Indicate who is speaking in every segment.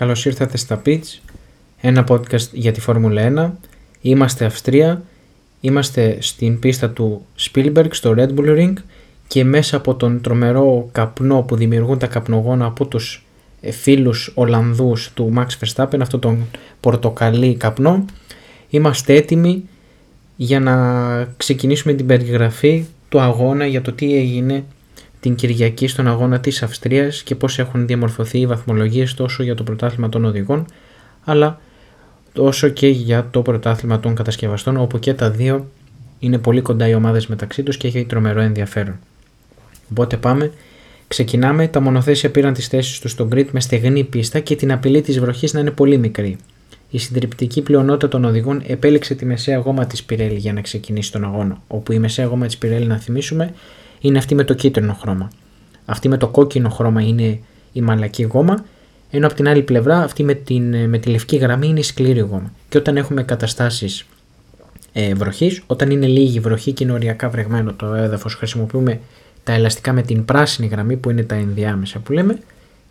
Speaker 1: Καλώς ήρθατε στα Pitch, ένα podcast για τη Φόρμουλα 1. Είμαστε Αυστρία, είμαστε στην πίστα του Spielberg στο Red Bull Ring και μέσα από τον τρομερό καπνό που δημιουργούν τα καπνογόνα από τους ε, φίλους Ολλανδούς του Max Verstappen, αυτό τον πορτοκαλί καπνό, είμαστε έτοιμοι για να ξεκινήσουμε την περιγραφή του αγώνα για το τι έγινε την Κυριακή στον αγώνα της Αυστρίας και πώς έχουν διαμορφωθεί οι βαθμολογίες τόσο για το πρωτάθλημα των οδηγών αλλά όσο και για το πρωτάθλημα των κατασκευαστών όπου και τα δύο είναι πολύ κοντά οι ομάδες μεταξύ τους και έχει τρομερό ενδιαφέρον. Οπότε πάμε. Ξεκινάμε. Τα μονοθέσια πήραν τις θέσεις τους στο grid με στεγνή πίστα και την απειλή της βροχής να είναι πολύ μικρή. Η συντριπτική πλειονότητα των οδηγών επέλεξε τη μεσαία γόμα της Πιρέλη για να ξεκινήσει τον αγώνα, όπου η μεσαία γόμα της Πιρέλη, να θυμίσουμε, είναι αυτή με το κίτρινο χρώμα. Αυτή με το κόκκινο χρώμα είναι η μαλακή γόμα, ενώ από την άλλη πλευρά αυτή με, την, με τη λευκή γραμμή είναι η σκληρή γόμα. Και όταν έχουμε καταστάσεις ε, βροχής, όταν είναι λίγη βροχή και είναι οριακά βρεγμένο το έδαφος, χρησιμοποιούμε τα ελαστικά με την πράσινη γραμμή που είναι τα ενδιάμεσα που λέμε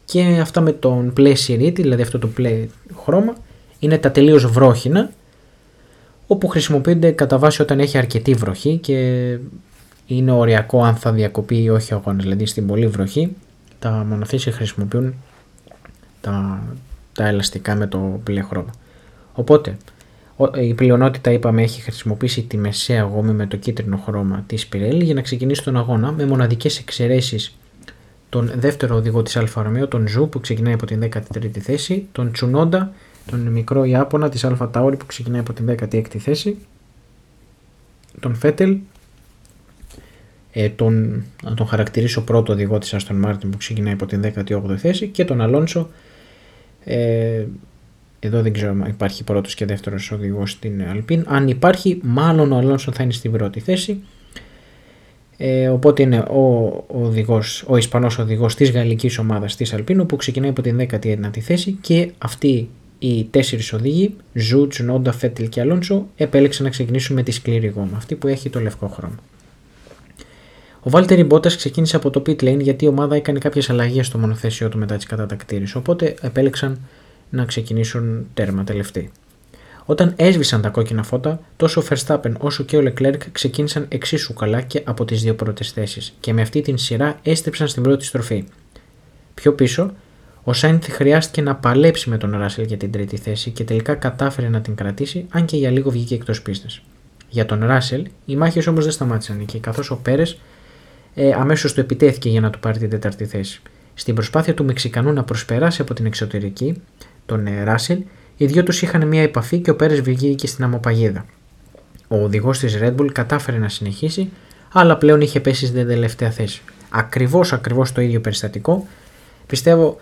Speaker 1: και αυτά με τον play σιρίτη, δηλαδή αυτό το play χρώμα, είναι τα τελείως βρόχινα όπου χρησιμοποιούνται κατά βάση όταν έχει αρκετή βροχή και είναι οριακό αν θα διακοπεί ή όχι ο αγώνας. Δηλαδή στην πολύ βροχή τα μονοθέσια χρησιμοποιούν τα, τα ελαστικά με το μπλε χρώμα. Οπότε η πλειονότητα είπαμε έχει χρησιμοποιήσει τη μεσαία γόμη με το κίτρινο χρώμα της Pirelli για να ξεκινήσει τον αγώνα με μοναδικές εξαιρέσεις τον δεύτερο οδηγό της Alfa Romeo, τον Ζου που ξεκινάει από την 13η θέση, τον Τσουνόντα, τον μικρό Ιάπωνα της Αλφα Τάουρι που ξεκινάει από την 16η θέση, τον Φέτελ ε, τον, να τον χαρακτηρίσω πρώτο οδηγό της Aston Martin που ξεκινάει από την 18η θέση και τον Αλόνσο. Ε, εδώ δεν ξέρω αν υπάρχει πρώτος και δεύτερος οδηγός στην Alpine αν υπάρχει μάλλον ο Αλόνσο θα είναι στην πρώτη θέση. Ε, οπότε είναι ο, οδηγός, ο Ισπανός οδηγός της γαλλικής ομάδας της Alpine που ξεκινάει από την 19η θέση και αυτοί οι τέσσερις οδηγοί, Ζου, Τσουνόντα, Φέτελ και Αλόνσο, επέλεξαν να ξεκινήσουν με τη σκληρή γόμα, αυτή που έχει το λευκό χρώμα. Ο Βάλτερη Μπότας ξεκίνησε από το pit lane γιατί η ομάδα έκανε κάποιες αλλαγές στο μονοθέσιό του μετά τις κατατακτήριες, οπότε επέλεξαν να ξεκινήσουν τέρμα τελευταίοι. Όταν έσβησαν τα κόκκινα φώτα, τόσο ο Verstappen όσο και ο Leclerc ξεκίνησαν εξίσου καλά και από τις δύο πρώτες θέσεις και με αυτή την σειρά έστριψαν στην πρώτη στροφή. Πιο πίσω, ο Σάινθ χρειάστηκε να παλέψει με τον Ράσελ για την τρίτη θέση και τελικά κατάφερε να την κρατήσει, αν και για λίγο βγήκε εκτός πίστη. Για τον Ράσελ, οι μάχες όμως δεν σταμάτησαν εκεί, καθώς ο Πέρες ε, αμέσως του επιτέθηκε για να του πάρει την τέταρτη θέση. Στην προσπάθεια του Μεξικανού να προσπεράσει από την εξωτερική, τον ε, Ράσελ, οι δυο τους είχαν μια επαφή και ο Πέρες βγήκε στην αμοπαγίδα. Ο οδηγός της Red Bull κατάφερε να συνεχίσει, αλλά πλέον είχε πέσει στην τελευταία θέση. Ακριβώς ακριβώς το ίδιο περιστατικό. Πιστεύω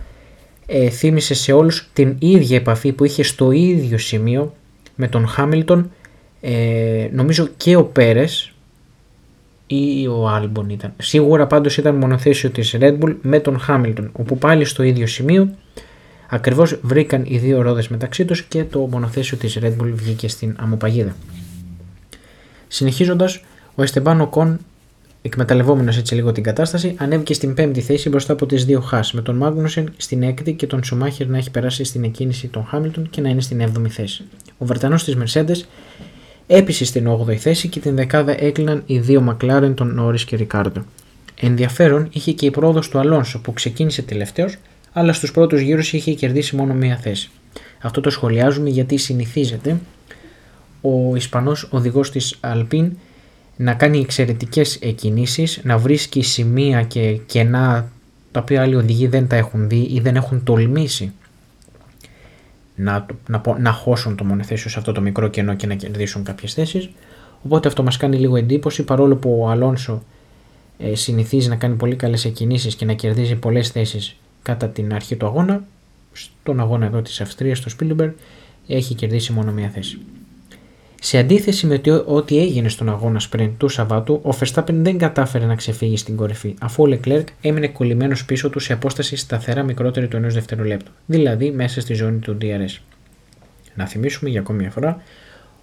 Speaker 1: ε, θύμισε σε όλους την ίδια επαφή που είχε στο ίδιο σημείο με τον Χάμιλτον ε, νομίζω και ο Πέρες ή ο Άλμπον ήταν. Σίγουρα πάντως ήταν μονοθέσιο της Red Bull με τον Χάμιλτον όπου πάλι στο ίδιο σημείο ακριβώς βρήκαν οι δύο ρόδες μεταξύ τους και το μονοθέσιο της Red Bull βγήκε στην αμοπαγίδα. Συνεχίζοντας, ο Εστεμπάνο Κον Εκμεταλλευόμενος έτσι λίγο την κατάσταση, ανέβηκε στην πέμπτη θέση μπροστά από τις δύο Χά, με τον Μάγνουσεν στην έκτη και τον Σουμάχερ να έχει περάσει στην εκκίνηση των Χάμιλτον και να είναι στην 7η θέση. Ο Βρετανός της Mercedes έπεισε στην 8η θέση και την δεκάδα έκλειναν οι δύο Μακλάρεν, τον Νόρις και Ρικάρντο. Ενδιαφέρον είχε και η πρόοδος του Αλόνσο που ξεκίνησε τελευταίος, αλλά στους πρώτους γύρους είχε κερδίσει μόνο μία θέση. Αυτό το σχολιάζουμε γιατί συνηθίζεται ο Ισπανός οδηγός της Αλπίν να κάνει εξαιρετικές κινήσεις, να βρίσκει σημεία και κενά τα οποία άλλοι οδηγοί δεν τα έχουν δει ή δεν έχουν τολμήσει να, να, να χώσουν το μονοθέσιο σε αυτό το μικρό κενό και να κερδίσουν κάποιες θέσεις. Οπότε αυτό μας κάνει λίγο εντύπωση παρόλο που ο Αλόνσο ε, συνηθίζει να κάνει πολύ καλές κινήσεις και να κερδίζει πολλές θέσεις κατά την αρχή του αγώνα. Στον αγώνα εδώ της Αυστρίας, στο Spielberg, έχει κερδίσει μόνο μία θέση. Σε αντίθεση με ό,τι έγινε στον αγώνα sprint του Σαββάτου, ο Verstappen δεν κατάφερε να ξεφύγει στην κορυφή, αφού ο Leclerc έμεινε κολλημένος πίσω του σε απόσταση σταθερά μικρότερη του ενός δευτερολέπτου, δηλαδή μέσα στη ζώνη του DRS. Να θυμίσουμε για ακόμη μια φορά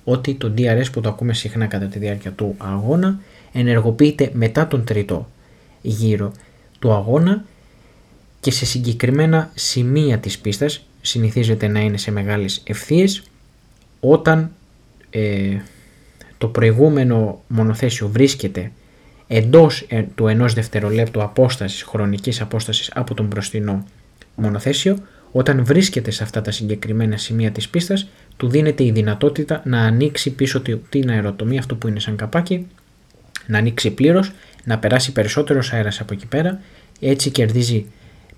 Speaker 1: ότι το DRS που το ακούμε συχνά κατά τη διάρκεια του αγώνα ενεργοποιείται μετά τον τρίτο γύρο του αγώνα και σε συγκεκριμένα σημεία της πίστας συνηθίζεται να είναι σε μεγάλες ευθείες όταν ε, το προηγούμενο μονοθέσιο βρίσκεται εντός ε, του ενός δευτερολέπτου απόστασης, χρονικής απόστασης από τον μπροστινό μονοθέσιο, όταν βρίσκεται σε αυτά τα συγκεκριμένα σημεία της πίστας, του δίνεται η δυνατότητα να ανοίξει πίσω την αεροτομία, αυτό που είναι σαν καπάκι, να ανοίξει πλήρως, να περάσει περισσότερος αέρας από εκεί πέρα, έτσι κερδίζει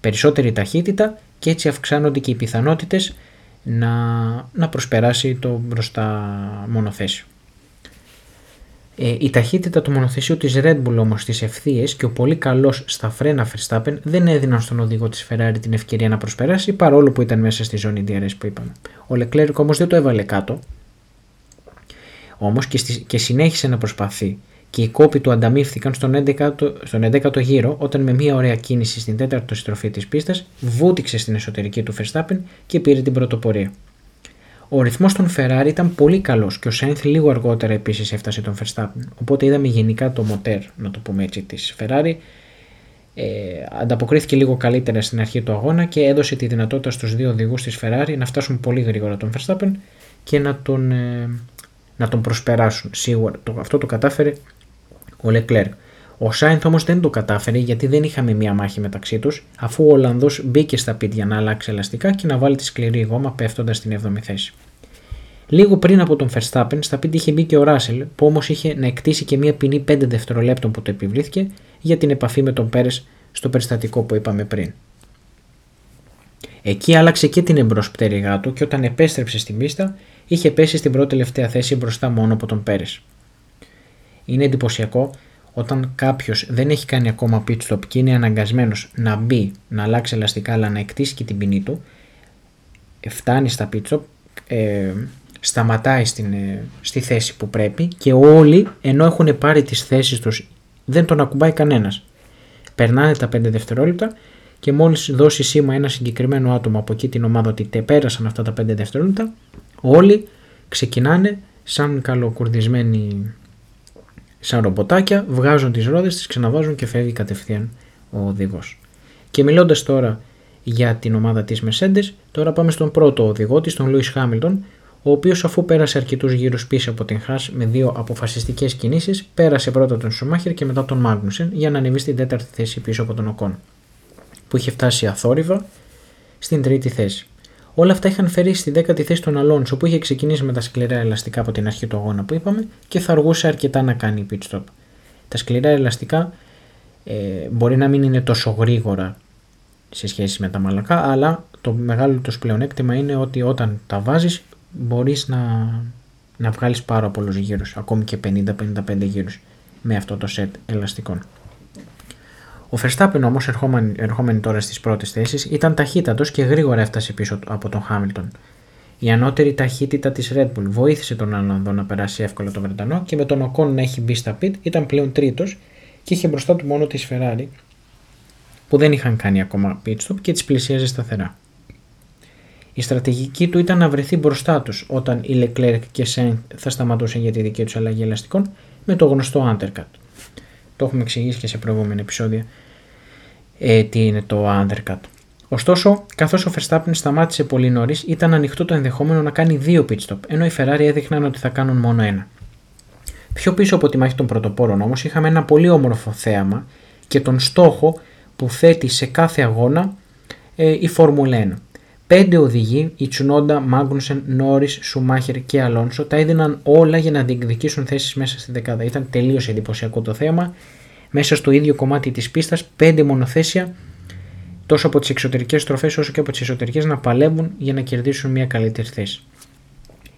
Speaker 1: περισσότερη ταχύτητα και έτσι αυξάνονται και οι πιθανότητες να, να προσπεράσει το μπροστά μονοθέσιο. Ε, η ταχύτητα του μονοθεσίου της Red Bull όμως στις ευθείες και ο πολύ καλός στα φρένα Verstappen δεν έδιναν στον οδηγό της Ferrari την ευκαιρία να προσπεράσει παρόλο που ήταν μέσα στη ζώνη DRS που είπαμε. Ο Leclerc όμως δεν το έβαλε κάτω όμως και, και συνέχισε να προσπαθεί και οι κόποι του ανταμείφθηκαν στον 11ο, στον 11ο γύρο όταν με μια ωραία κίνηση στην τέταρτη στροφή της πίστας βούτυξε στην εσωτερική του Verstappen και πήρε την πρωτοπορία. Ο ρυθμός των Ferrari ήταν πολύ καλός και ο Sainz λίγο αργότερα επίσης έφτασε τον Verstappen. Οπότε είδαμε γενικά το μοτέρ, να το πούμε έτσι, της Ferrari. Ε, ανταποκρίθηκε λίγο καλύτερα στην αρχή του αγώνα και έδωσε τη δυνατότητα στους δύο οδηγούς της Ferrari να φτάσουν πολύ γρήγορα τον Verstappen και να τον, ε, να τον προσπεράσουν. Σίγουρα το, αυτό το κατάφερε ο Leclerc. Ο Σάινθ όμως δεν το κατάφερε γιατί δεν είχαμε μία μάχη μεταξύ τους, αφού ο Ολλανδός μπήκε στα πίτια να αλλάξει ελαστικά και να βάλει τη σκληρή γόμα πέφτοντας στην 7η θέση. Λίγο πριν από τον Verstappen, στα πίτια είχε μπει και ο Ράσελ, που όμως είχε να εκτίσει και μία ποινή 5 δευτερολέπτων που το επιβλήθηκε για την επαφή με τον Πέρες στο περιστατικό που είπαμε πριν. Εκεί άλλαξε και την εμπροσπτέρυγά του και όταν επέστρεψε στην πίστα είχε πέσει στην πρώτη τελευταία θέση μπροστά μόνο από τον Πέρες. Είναι εντυπωσιακό όταν κάποιος δεν έχει κάνει ακόμα pit stop και είναι αναγκασμένος να μπει, να αλλάξει ελαστικά, αλλά να εκτίσει και την ποινή του, ε, φτάνει στα pit stop, ε, σταματάει στην, ε, στη θέση που πρέπει και όλοι ενώ έχουν πάρει τις θέσεις τους δεν τον ακουμπάει κανένας. Περνάνε τα 5 δευτερόλεπτα και μόλις δώσει σήμα ένα συγκεκριμένο άτομο από εκεί την ομάδα ότι τε πέρασαν αυτά τα 5 δευτερόλεπτα όλοι ξεκινάνε σαν καλοκουρδισμένοι σαν ρομποτάκια, βγάζουν τις ρόδες, τις ξαναβάζουν και φεύγει κατευθείαν ο οδηγός. Και μιλώντας τώρα για την ομάδα της Mercedes, τώρα πάμε στον πρώτο οδηγό της, τον Lewis Hamilton, ο οποίος αφού πέρασε αρκετούς γύρους πίσω από την Haas με δύο αποφασιστικές κινήσεις, πέρασε πρώτα τον Schumacher και μετά τον Magnussen για να ανεβεί στην τέταρτη θέση πίσω από τον Ocon, που είχε φτάσει αθόρυβα στην τρίτη θέση. Όλα αυτά είχαν φέρει στη δέκατη θέση τον Αλόνσο που είχε ξεκινήσει με τα σκληρά ελαστικά από την αρχή του αγώνα που είπαμε και θα αργούσε αρκετά να κάνει pit stop. Τα σκληρά ελαστικά ε, μπορεί να μην είναι τόσο γρήγορα σε σχέση με τα μαλακά, αλλά το μεγάλο τους πλεονέκτημα είναι ότι όταν τα βάζεις μπορείς να, να βγάλεις πάρα πολλούς γύρους, ακόμη και 50-55 γύρους με αυτό το set ελαστικών. Ο Verstappen όμως, ερχόμενοι τώρα στις πρώτες θέσεις, ήταν ταχύτατος και γρήγορα έφτασε πίσω από τον Χάμιλτον. Η ανώτερη ταχύτητα της Red Bull βοήθησε τον Ολλανδό να περάσει εύκολα τον Βρετανό και με τον Οκόν να έχει μπει στα pit ήταν πλέον τρίτος και είχε μπροστά του μόνο της Ferrari που δεν είχαν κάνει ακόμα pit stop και τις πλησίαζε σταθερά. Η στρατηγική του ήταν να βρεθεί μπροστά τους όταν οι Leclerc και Sainz θα σταματούσαν για τη δική τους αλλαγή ελαστικών με το γνωστό undercut. Το έχουμε εξηγήσει και σε προηγούμενα επεισόδια ε, τι είναι το undercut. Ωστόσο, καθώς ο Verstappen σταμάτησε πολύ νωρίς, ήταν ανοιχτό το ενδεχόμενο να κάνει δύο pit stop, ενώ οι Ferrari έδειχναν ότι θα κάνουν μόνο ένα. Πιο πίσω από τη μάχη των πρωτοπόρων όμως, είχαμε ένα πολύ όμορφο θέαμα και τον στόχο που θέτει σε κάθε αγώνα ε, η Φόρμουλα 1. Πέντε οδηγοί, η Τσουνόντα, Μάγκνουσεν, Νόρις, Σουμάχερ και Αλόνσο, τα έδιναν όλα για να διεκδικήσουν θέσεις μέσα στη δεκάδα. Ήταν τελείως εντυπωσιακό το θέμα. Μέσα στο ίδιο κομμάτι της πίστας, πέντε μονοθέσια, τόσο από τις εξωτερικές στροφές όσο και από τις εσωτερικές, να παλεύουν για να κερδίσουν μια καλύτερη θέση.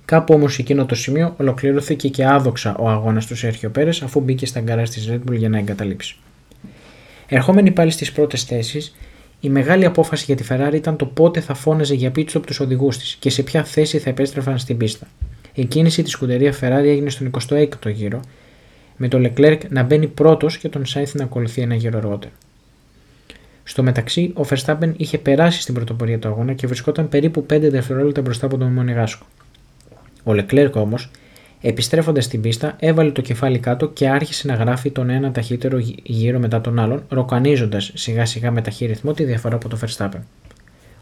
Speaker 1: Κάπου όμως εκείνο το σημείο ολοκληρώθηκε και άδοξα ο αγώνας του Σέρχιο Πέρες αφού μπήκε στα γκαράζ της Red Bull για να εγκαταλείψει. Ερχόμενοι πάλι στις πρώτες θέσεις, η μεγάλη απόφαση για τη Ferrari ήταν το πότε θα φώναζε για pit stop τους οδηγούς της και σε ποια θέση θα επέστρεφαν στην πίστα. Η κίνηση της σκουτερίας Ferrari έγινε στον 26ο γύρο, με τον Leclerc να μπαίνει πρώτος και τον Sainz να ακολουθεί ένα γύρο αργότερα. Στο μεταξύ, ο Verstappen είχε περάσει στην πρωτοπορία του αγώνα και βρισκόταν περίπου 5 δευτερόλεπτα μπροστά από τον Μονεγάσκο. Ο Leclerc όμως Επιστρέφοντας στην πίστα, έβαλε το κεφάλι κάτω και άρχισε να γράφει τον ένα ταχύτερο γύρο μετά τον άλλον, ροκανίζοντας σιγά σιγά με ταχύ ρυθμό τη διαφορά από το Verstappen.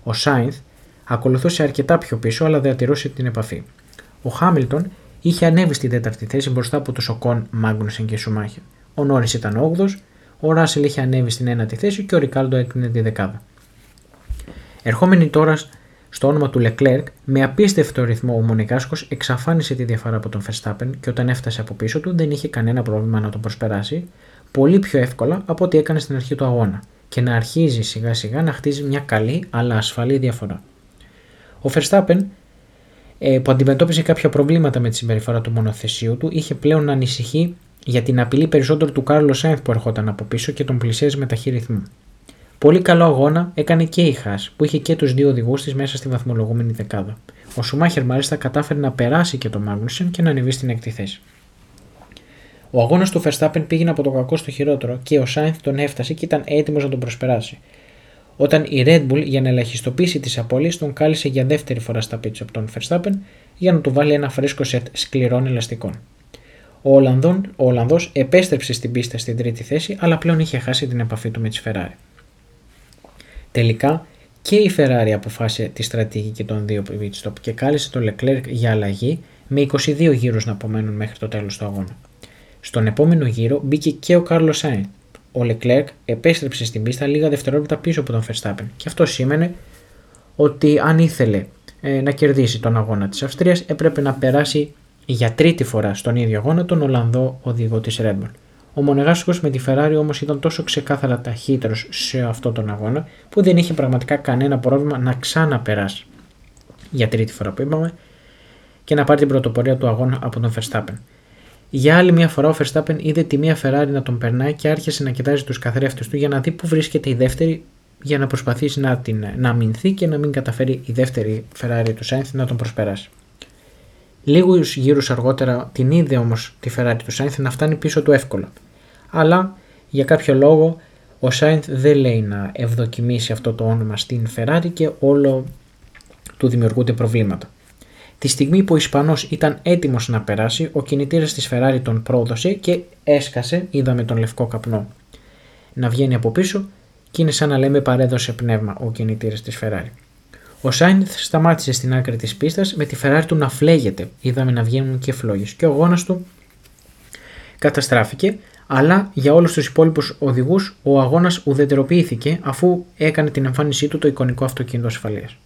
Speaker 1: Ο Σάινθ, ακολουθούσε αρκετά πιο πίσω αλλά διατηρούσε την επαφή. Ο Χάμιλτον είχε ανέβει στην τέταρτη θέση μπροστά από τους Οκόν, Μάγκνουσεν και Σουμάχερ. Ο Νόρι ήταν 8ο, ο Ράσελ είχε ανέβει στην ένατη θέση και ο Ρικάλντο έκλεινε τη δεκάδα. Ερχόμενοι τώρα στο όνομα του Leclerc, με απίστευτο ρυθμό ο Μονικάσκο εξαφάνισε τη διαφορά από τον Verstappen και όταν έφτασε από πίσω του δεν είχε κανένα πρόβλημα να τον προσπεράσει, πολύ πιο εύκολα από ό,τι έκανε στην αρχή του αγώνα και να αρχίζει σιγά σιγά να χτίζει μια καλή αλλά ασφαλή διαφορά. Ο Verstappen ε, που αντιμετώπιζε κάποια προβλήματα με τη συμπεριφορά του μονοθεσίου του είχε πλέον να ανησυχεί για την απειλή περισσότερο του Κάρλο Σάινθ που ερχόταν από πίσω και τον πλησίαζε με ταχύ ρυθμού. Πολύ καλό αγώνα έκανε και η Χά, που είχε και τους δύο οδηγούς της μέσα στη βαθμολογούμενη δεκάδα. Ο Σουμάχερ μάλιστα κατάφερε να περάσει και τον Μάγνουσεν και να ανεβεί στην έκτη θέση. Ο αγώνας του Verstappen πήγαινε από το κακό στο χειρότερο και ο Σάινθ τον έφτασε και ήταν έτοιμος να τον προσπεράσει. Όταν η Red Bull για να ελαχιστοποιήσει τις απώλειες τον κάλεσε για δεύτερη φορά στα πίτσα από τον Verstappen για να του βάλει ένα φρέσκο σετ σκληρών ελαστικών. Ο, Ολλανδόν, ο Ολλανδός επέστρεψε στην πίστα στην τρίτη θέση αλλά πλέον είχε χάσει την επαφή του με τη Ferrari. Τελικά και η Ferrari αποφάσισε τη στρατηγική των δύο pit stop και κάλεσε τον Leclerc για αλλαγή με 22 γύρους να απομένουν μέχρι το τέλος του αγώνα. Στον επόμενο γύρο μπήκε και ο Carlos Sainz. Ο Leclerc επέστρεψε στην πίστα λίγα δευτερόλεπτα πίσω από τον Verstappen και αυτό σήμαινε ότι αν ήθελε ε, να κερδίσει τον αγώνα της Αυστρίας έπρεπε να περάσει για τρίτη φορά στον ίδιο αγώνα τον Ολλανδό οδηγό της Red Bull. Ο Μονεγάσκο με τη Ferrari όμως ήταν τόσο ξεκάθαρα ταχύτερος σε αυτόν τον αγώνα που δεν είχε πραγματικά κανένα πρόβλημα να ξαναπεράσει για τρίτη φορά που είπαμε και να πάρει την πρωτοπορία του αγώνα από τον Verstappen. Για άλλη μια φορά ο Verstappen είδε τη μία Ferrari να τον περνάει και άρχισε να κοιτάζει τους καθρέφτες του για να δει που βρίσκεται η δεύτερη για να προσπαθήσει να, την, να αμυνθεί και να μην καταφέρει η δεύτερη Ferrari του Sainz να τον προσπεράσει. Λίγους γύρους αργότερα την είδε όμως τη Ferrari του Sainz να φτάνει πίσω του εύκολα αλλά για κάποιο λόγο ο Σάινθ δεν λέει να ευδοκιμήσει αυτό το όνομα στην Ferrari και όλο του δημιουργούνται προβλήματα. Τη στιγμή που ο Ισπανός ήταν έτοιμος να περάσει, ο κινητήρας της Ferrari τον πρόδωσε και έσκασε, είδαμε τον λευκό καπνό να βγαίνει από πίσω και είναι σαν να λέμε παρέδωσε πνεύμα ο κινητήρας της Ferrari. Ο Σάινθ σταμάτησε στην άκρη της πίστας με τη Ferrari του να φλέγεται, είδαμε να βγαίνουν και φλόγες και ο γόνας του καταστράφηκε αλλά για όλους τους υπόλοιπους οδηγούς ο αγώνας ουδετεροποιήθηκε αφού έκανε την εμφάνισή του το εικονικό αυτοκίνητο ασφαλείας.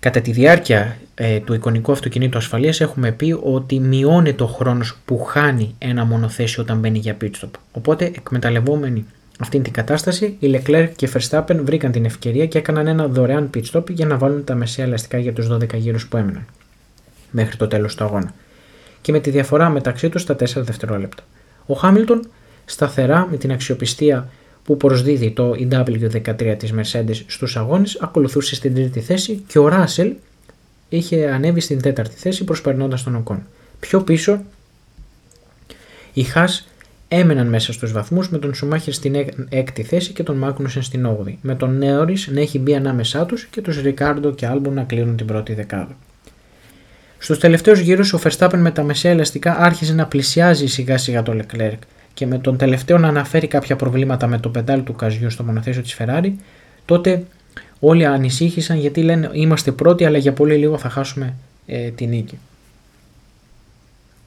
Speaker 1: Κατά τη διάρκεια ε, του εικονικού αυτοκινήτου ασφαλείας έχουμε πει ότι μειώνεται ο χρόνος που χάνει ένα μονοθέσιο όταν μπαίνει για pit stop. Οπότε εκμεταλλευόμενοι αυτήν την κατάσταση, οι Leclerc και Verstappen βρήκαν την ευκαιρία και έκαναν ένα δωρεάν pit stop για να βάλουν τα μεσαία ελαστικά για τους 12 γύρους που έμειναν μέχρι το τέλος του αγώνα και με τη διαφορά μεταξύ τους στα 4 δευτερόλεπτα. Ο Χάμιλτον σταθερά με την αξιοπιστία που προσδίδει το EW13 της Mercedes στους αγώνες ακολουθούσε στην τρίτη θέση και ο Ράσελ είχε ανέβει στην τέταρτη θέση προσπερνώντας τον Οκόν. Πιο πίσω οι Χάς έμεναν μέσα στους βαθμούς με τον Σουμάχερ στην έκτη θέση και τον Μάκνουσεν στην 8η, με τον Νέορις να έχει μπει ανάμεσά τους και τους Ρικάρντο και Άλμπο να κλείνουν την πρώτη δεκάδα. Στους τελευταίους γύρους ο Verstappen με τα μεσαία ελαστικά άρχισε να πλησιάζει σιγά σιγά το Leclerc και με τον τελευταίο να αναφέρει κάποια προβλήματα με το πεντάλι του καζιού στο μονοθέσιο της Ferrari, τότε όλοι ανησύχησαν γιατί λένε είμαστε πρώτοι αλλά για πολύ λίγο θα χάσουμε ε, τη νίκη.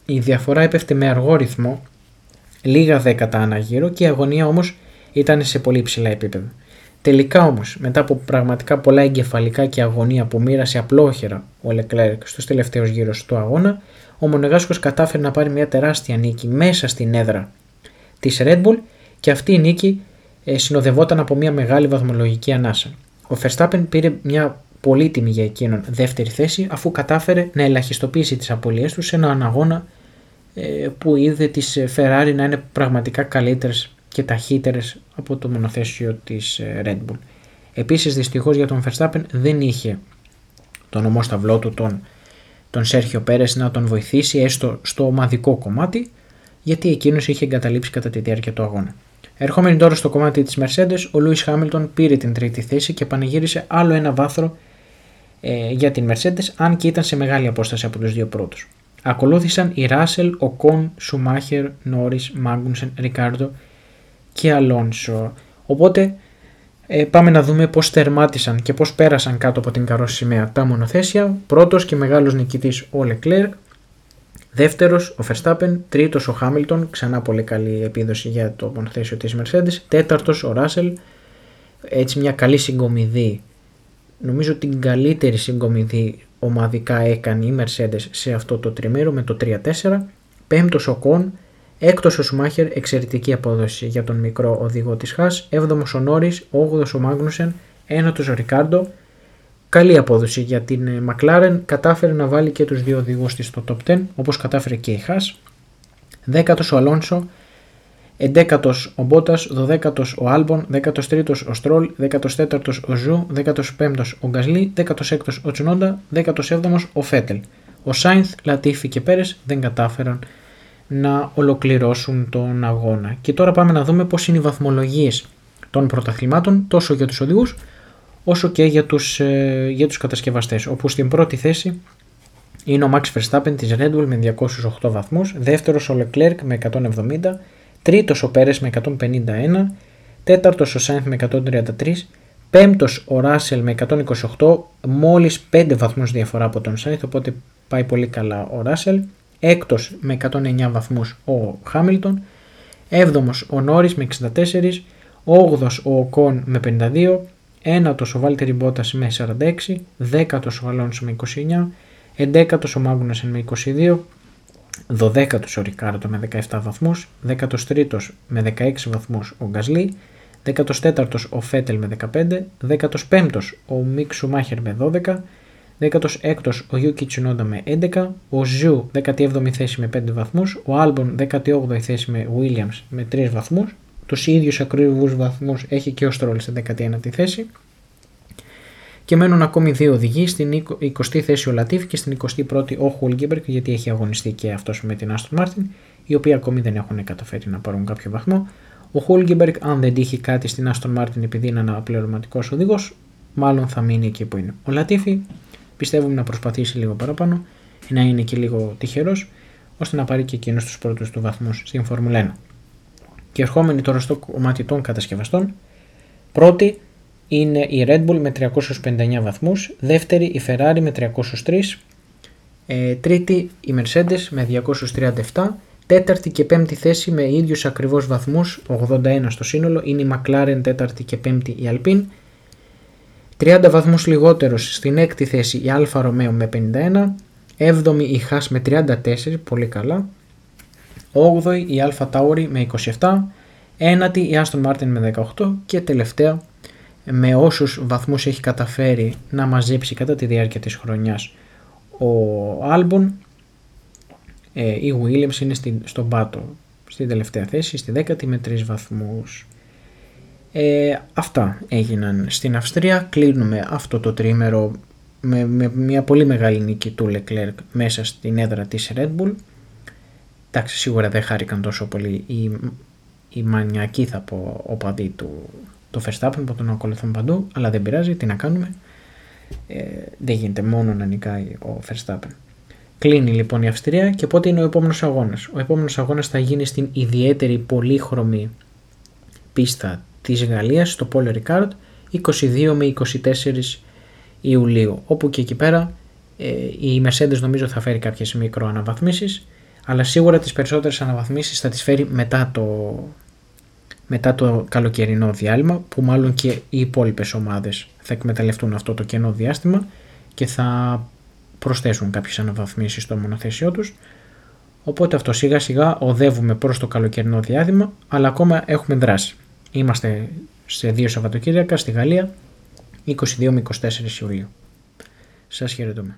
Speaker 1: Η διαφορά έπεφτε με αργό ρυθμό, λίγα δέκατα ανά γύρο και η αγωνία όμως ήταν σε πολύ ψηλά επίπεδα. Τελικά όμως, μετά από πραγματικά πολλά εγκεφαλικά και αγωνία που μοίρασε απλόχερα ο Λεκλέρκ στους τελευταίους γύρους του αγώνα, ο Μονεγάσκο κατάφερε να πάρει μια τεράστια νίκη μέσα στην έδρα της Red Bull και αυτή η νίκη ε, συνοδευόταν από μια μεγάλη βαθμολογική ανάσα. Ο Verstappen πήρε μια πολύτιμη για εκείνον δεύτερη θέση αφού κατάφερε να ελαχιστοποιήσει τις απολύες του σε έναν αγώνα ε, που είδε τις Ferrari να είναι πραγματικά καλύτερες και ταχύτερες από το μονοθέσιο της ε, Red Bull. Επίσης δυστυχώς για τον Verstappen δεν είχε τον ομόσταυλό του τον, τον Σέρχιο Πέρες να τον βοηθήσει έστω στο ομαδικό κομμάτι γιατί εκείνος είχε εγκαταλείψει κατά τη διάρκεια του αγώνα. Ερχόμενοι τώρα στο κομμάτι της Mercedes, ο Λούις Χάμιλτον πήρε την τρίτη θέση και πανηγύρισε άλλο ένα βάθρο ε, για την Mercedes, αν και ήταν σε μεγάλη απόσταση από τους δύο πρώτους. Ακολούθησαν οι Ράσελ, ο Κον, Σουμάχερ, Νόρις, Μάγκουνσεν, Ρικάρντο και Αλόνσο. Οπότε Ε, πάμε να δούμε πώς τερμάτισαν και πώς πέρασαν κάτω από την καρόση σημαία. Τα μονοθέσια. Πρώτος και μεγάλος νικητής ο Leclerc, δεύτερος ο Verstappen, τρίτος ο Hamilton, ξανά πολύ καλή επίδοση για το μονοθέσιο της Mercedes, τέταρτος ο Russell, έτσι μια καλή συγκομιδή, νομίζω την καλύτερη συγκομιδή ομαδικά έκανε η Mercedes σε αυτό το τριμέρο με το 3-4, πέμπτος ο Κον, Έκτος ο Σουμάχερ, εξαιρετική απόδοση για τον μικρό οδηγό της Χάς. Έβδομος ο Νόρις, όγδος ο Μάγνουσεν, ένατος ο Ρικάρντο. Καλή απόδοση για την Μακλάρεν, κατάφερε να βάλει και τους δύο οδηγούς της στο top 10, όπως κατάφερε και η Haas. Δέκατος ο Αλόνσο, Εντέκατος ο Μπότας, δωδέκατος ο Άλμπον, δέκατος τρίτος ο Στρόλ, δέκατος τέταρτος ο Ζου, δέκατος πέμπτος ο Γκασλή, δέκατος έκτος ο Τσουνόντα, δέκατος έβδομος ο Φέτελ. Ο Σάινθ, Λατίφη και Πέρες δεν κατάφεραν να ολοκληρώσουν τον αγώνα. Και τώρα πάμε να δούμε πώς είναι οι βαθμολογίες των πρωταθλημάτων τόσο για τους οδηγούς όσο και για τους, ε, για τους κατασκευαστές όπου στην πρώτη θέση είναι ο Max Verstappen της Red Bull με 208 βαθμούς, δεύτερος ο Leclerc με 170, τρίτος ο Πέρες με 151, τέταρτος ο Sainz με 133, πέμπτος ο Russell με 128, μόλις 5 βαθμούς διαφορά από τον Sainz, οπότε πάει πολύ καλά ο Russell, έκτος με 109 βαθμούς ο Χάμιλτον, έβδομος ο Νόρις με 64, όγδος ο Οκόν με 52, ένατος ο Βάλτερη Μπότας με 46, δέκατος ο Αλόνσο με 29, εντέκατος ο Μάγνουσεν με 22, δωδέκατος ο Ρικάρτο με 17 βαθμούς, 13ος με 16 βαθμούς ο Γκασλή, 14ος ο Φέτελ με 15, 15ος ο Μικ Σουμάχερ με 12, 16ο ο Γιούκι Τσουνόντα με 11, ο Ζου 17η θέση με 5 βαθμούς, ο Άλμπον 18η θέση με Williams με 3 βαθμούς, τους ίδιους ακριβώς βαθμούς έχει και ο Στρόλ στην 19η θέση. Και μένουν ακόμη δύο οδηγοί, στην 20η θέση ο Λατίφ και στην 21η ο Χούλγκεμπερκ, γιατί έχει αγωνιστεί και αυτός με την Aston Martin, οι οποίοι ακόμη δεν έχουν καταφέρει να πάρουν κάποιο βαθμό. Ο Χούλγκεμπερκ, αν δεν τύχει κάτι στην Aston Martin επειδή είναι αναπληρωματικός οδηγός, μάλλον θα μείνει εκεί που είναι. Ο Λατίφη πιστεύουμε να προσπαθήσει λίγο παραπάνω, να είναι και λίγο τυχερός, ώστε να πάρει και εκείνος τους πρώτους του βαθμούς στην Φόρμουλα 1. Και ερχόμενοι τώρα στο κομμάτι των κατασκευαστών, πρώτη είναι η Red Bull με 359 βαθμούς, δεύτερη η Ferrari με 303, ε, τρίτη η Mercedes με 237, τέταρτη και πέμπτη θέση με ίδιους ακριβώς βαθμούς, 81 στο σύνολο, είναι η McLaren τέταρτη και πέμπτη η Alpine. 30 βαθμούς λιγότερους στην έκτη θέση η Alfa Romeo με 51, 7η η Haas με 34, πολύ καλά, 8η η AlphaTauri με 27, 9η η Aston Martin με 18 και τελευταία με όσους βαθμούς έχει καταφέρει να μαζέψει κατά τη διάρκεια της χρονιάς ο Άλμπον ε, η Williams είναι στην, στον πάτο στην τελευταία θέση, στη δέκατη με 3 βαθμούς. Ε, αυτά έγιναν στην Αυστρία. Κλείνουμε αυτό το τριήμερο με, με μια πολύ μεγάλη νίκη του Leclerc μέσα στην έδρα της Red Bull. Εντάξει, σίγουρα δεν χάρηκαν τόσο πολύ οι, οι μανιακοί θα πω οπαδοί του το Verstappen που τον ακολουθούν παντού, αλλά δεν πειράζει, τι να κάνουμε. Ε, δεν γίνεται μόνο να νικάει ο Verstappen. Κλείνει λοιπόν η Αυστρία και πότε είναι ο επόμενος αγώνας. Ο επόμενος αγώνας θα γίνει στην ιδιαίτερη πολύχρωμη πίστα της Γαλλίας στο Paul Ricard 22 με 24 Ιουλίου όπου και εκεί πέρα ε, η Mercedes νομίζω θα φέρει κάποιες μικρό αναβαθμίσεις αλλά σίγουρα τις περισσότερες αναβαθμίσεις θα τις φέρει μετά το, μετά το καλοκαιρινό διάλειμμα που μάλλον και οι υπόλοιπες ομάδες θα εκμεταλλευτούν αυτό το κενό διάστημα και θα προσθέσουν κάποιες αναβαθμίσεις στο μονοθέσιό τους οπότε αυτό σιγά σιγά οδεύουμε προς το καλοκαιρινό διάστημα αλλά ακόμα έχουμε δράση. Είμαστε σε δύο Σαββατοκύριακα στη Γαλλία 22 με 24 Ιουλίου. Σας χαιρετούμε.